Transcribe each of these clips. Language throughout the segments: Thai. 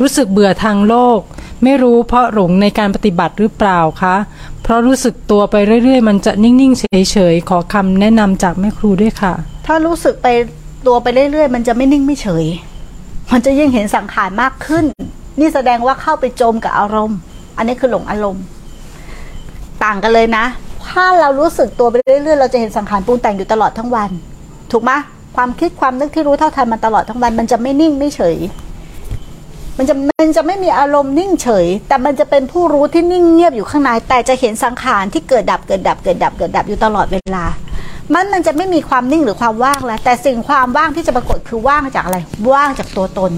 รู้สึกเบื่อทางโลก ไม่รู้เพราะหลงในการปฏิบัติหรือเปล่าคะ เพราะรู้สึกตัวไปเรื่อย ๆ มันจะนิ่ง ๆ เฉย ๆ ขอคำแนะนำจากแม่ครูด้วยค่ะ ถ้ารู้สึกไปตัวไปเรื่อย ๆ มันจะไม่นิ่งไม่เฉย มันจะยิ่งเห็นสังขารมากขึ้น นี่แสดงว่าเข้าไปจมกับอารมณ์ อันนี้คือหลงอารมณ์ ต่างกันเลยนะ ถ้าเรารู้สึกตัวไปเรื่อยๆ เราจะเห็นสังขารปรุงแต่งอยู่ตลอดทั้งวัน ถูกไหมความคิดความนึกที่รู้เท่าทันมันตลอดทั้งวัน มันจะไม่นิ่งไม่เฉย มันจะมันจะไม่มีอารมณ์นิ่งเฉย แต่มันจะเป็นผู้รู้ที่นิ่งเงียบอยู่ข้างใน แต่จะเห็นสังขารที่เกิดดับเกิดดับเกิดดับเกิดดับอยู่ตลอดเวลา มันมันจะไม่มีความนิ่งหรือความว่างแล้วแต่สิ่งความว่างที่จะปรากฏคือว่างจากอะไร ว่างจากตัวตน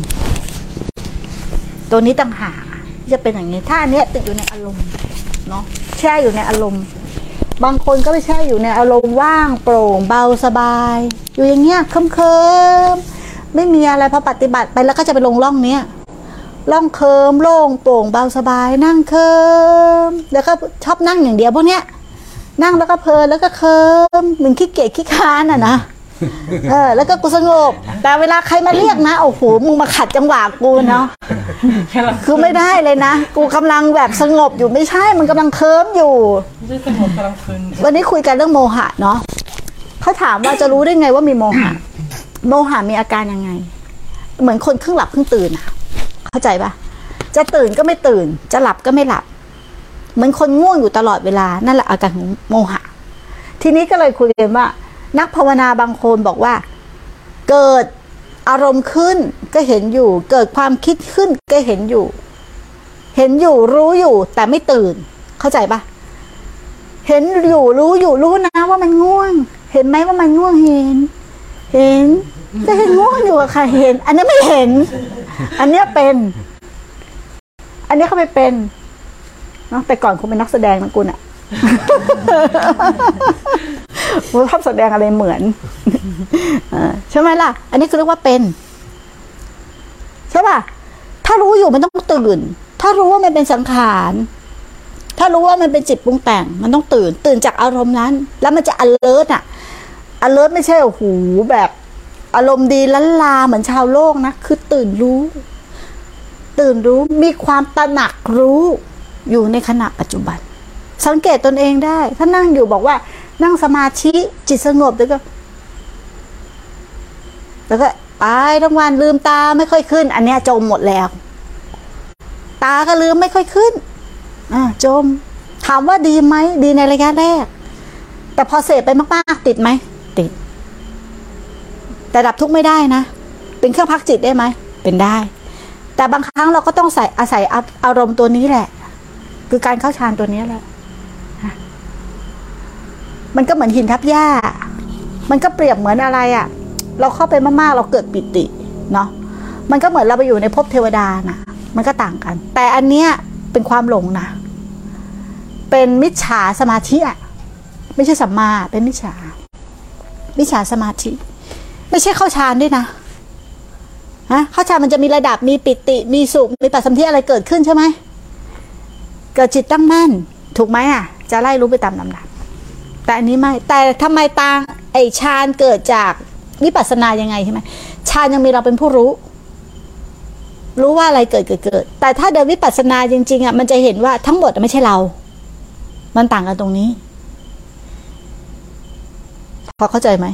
ตัวนี้ต่างหากจะเป็นอย่างนี้ถ้าอันเนี้ยติดอยู่ในอารมณ์เนาะแช่อยู่ในอารมณ์ บางคนก็ไปแช่อยู่ในอารมณ์ว่างโปร่งเบาสบาย อยู่อย่างเงี้ยเคลิ้มเคลิ้มๆไม่มีอะไรพอปฏิบัติไปแล้วก็จะไปลงร่องเนี้ย ร่องเคลิ้มโล่งโปร่งเบาสบาย นั่งเคลิ้มแล้วก็ชอบนั่งอย่างเดียวพวกเนี้ย นั่งแล้วก็เพลินแล้วก็เคลิ้มเหมือนขี้เกียจขี้คร้านอะนะเออแล้วก็กูสงบ แต่เวลาใครมาเรียกนะโอ้โหมึงมาขัดจังหวะกูเนาะคือไม่ได้เลยนะ กูกำลังแบบสงบอยู่ไม่ใช่มันกำลังเคลิ้มอยู่ไม่สงบกำลังเพลินวันนี้คุยกันเรื่องโมหะเนาะเขาถามว่าจะรู้ได้ไงว่ามีโมหะ โมหะมีอาการยังไง เหมือนคนครึ่งหลับครึ่งตื่นอะ เข้าใจปะจะตื่นก็ไม่ตื่น จะหลับก็ไม่หลับ เหมือนคนง่วงอยู่ตลอดเวลา นั่นแหละอาการของโมหะ ทีนี้ก็เลยคุยกันว่า นักภาวนาบางคนบอกว่า เกิดอารมณ์ขึ้นก็เห็นอยู่ เกิดความคิดขึ้นก็เห็นอยู่ เห็นอยู่รู้อยู่แต่ไม่ตื่น เข้าใจปะเห็นอยู่รู้อยู่รู้นะว่ามันง่วง เห็นไหมว่ามันง่วงเห็น เห็นก็เห็นง่วงอยู่อะค่ะเห็น อันนี้ไม่เห็น อันเนี้ยเป็น อันนี้เขาไม่เป็นเนาะแต่ก่อนคงเป็นนักแสดงนะกุณอะกูชอบแสดงอะไรเหมือนอใช่ไหมล่ะ อันนี้คือเรียกว่าเป็น ใช่ป่ะ ถ้ารู้อยู่มันต้องตื่น ถ้ารู้ว่ามันเป็นสังขาร ถ้ารู้ว่ามันเป็นจิตปรุงแต่ง มันต้องตื่น ตื่นจากอารมณ์นั้น แล้วมันจะ alert อะ alert ไม่ใช่โอ้โหแบบ อารมณ์ดีล้นลาเหมือนชาวโลกนะ คือตื่นรู้ ตื่นรู้มีความตระหนักรู้อยู่ในขณะปัจจุบัน สังเกตตนเองได้ ถ้านั่งอยู่บอกว่า นั่งสมาธิจิตสงบแล้วก็ แล้วก็ไปทั้งวันลืมตาไม่ค่อยขึ้น อันเนี้ยจมหมดแล้ว ตาก็ลืมไม่ค่อยขึ้นอ่าจม ถามว่าดีไหมดีในระยะแรก แต่พอเสพไปมากๆติดไหมติด แต่ดับทุกข์ไม่ได้นะ เป็นเครื่องพักจิตได้ไหม เป็นได้ แต่บางครั้งเราก็ต้องใส่อาศัยอารมณ์ตัวนี้แหละ คือการเข้าฌานตัวนี้แหละฮะมันก็เหมือนหินทับหญ้า มันก็เปรียบเหมือนอะไรอะ่ะ เราเข้าไปมากๆ เราเกิดปิติเนาะ มันก็เหมือนเราไปอยู่ในภพเทวดานะมันก็ต่างกัน แต่อันเนี้ยเป็นความหลงนะ เป็นมิจฉาสมาธิอะ ไม่ใช่สัมมา เป็นมิจฉามิจฉาสมาธิ ไม่ใช่เข้าฌานด้วยนะฮะเข้าฌานมันจะมีระดับมีปิติ มีสุข มีปัสสัมผัสอะไรเกิดขึ้นใช่ไหมเกิดจิตตั้งมั่น ถูกไหมอะ จะไล่รู้ไปตามลำดับ แต่อันนี้ไม่ แต่ทำไมตางไอฌานเกิดจากวิปัสสนายังไงใช่ไหมฌานยังมีเราเป็นผู้รู้ รู้ว่าอะไรเกิดเกิดเกิด แต่ถ้าเดินวิปัสสนาจริง ๆอะมันจะเห็นว่าทั้งหมดไม่ใช่เรา มันต่างกันตรงนี้ พอเข้าใจไหม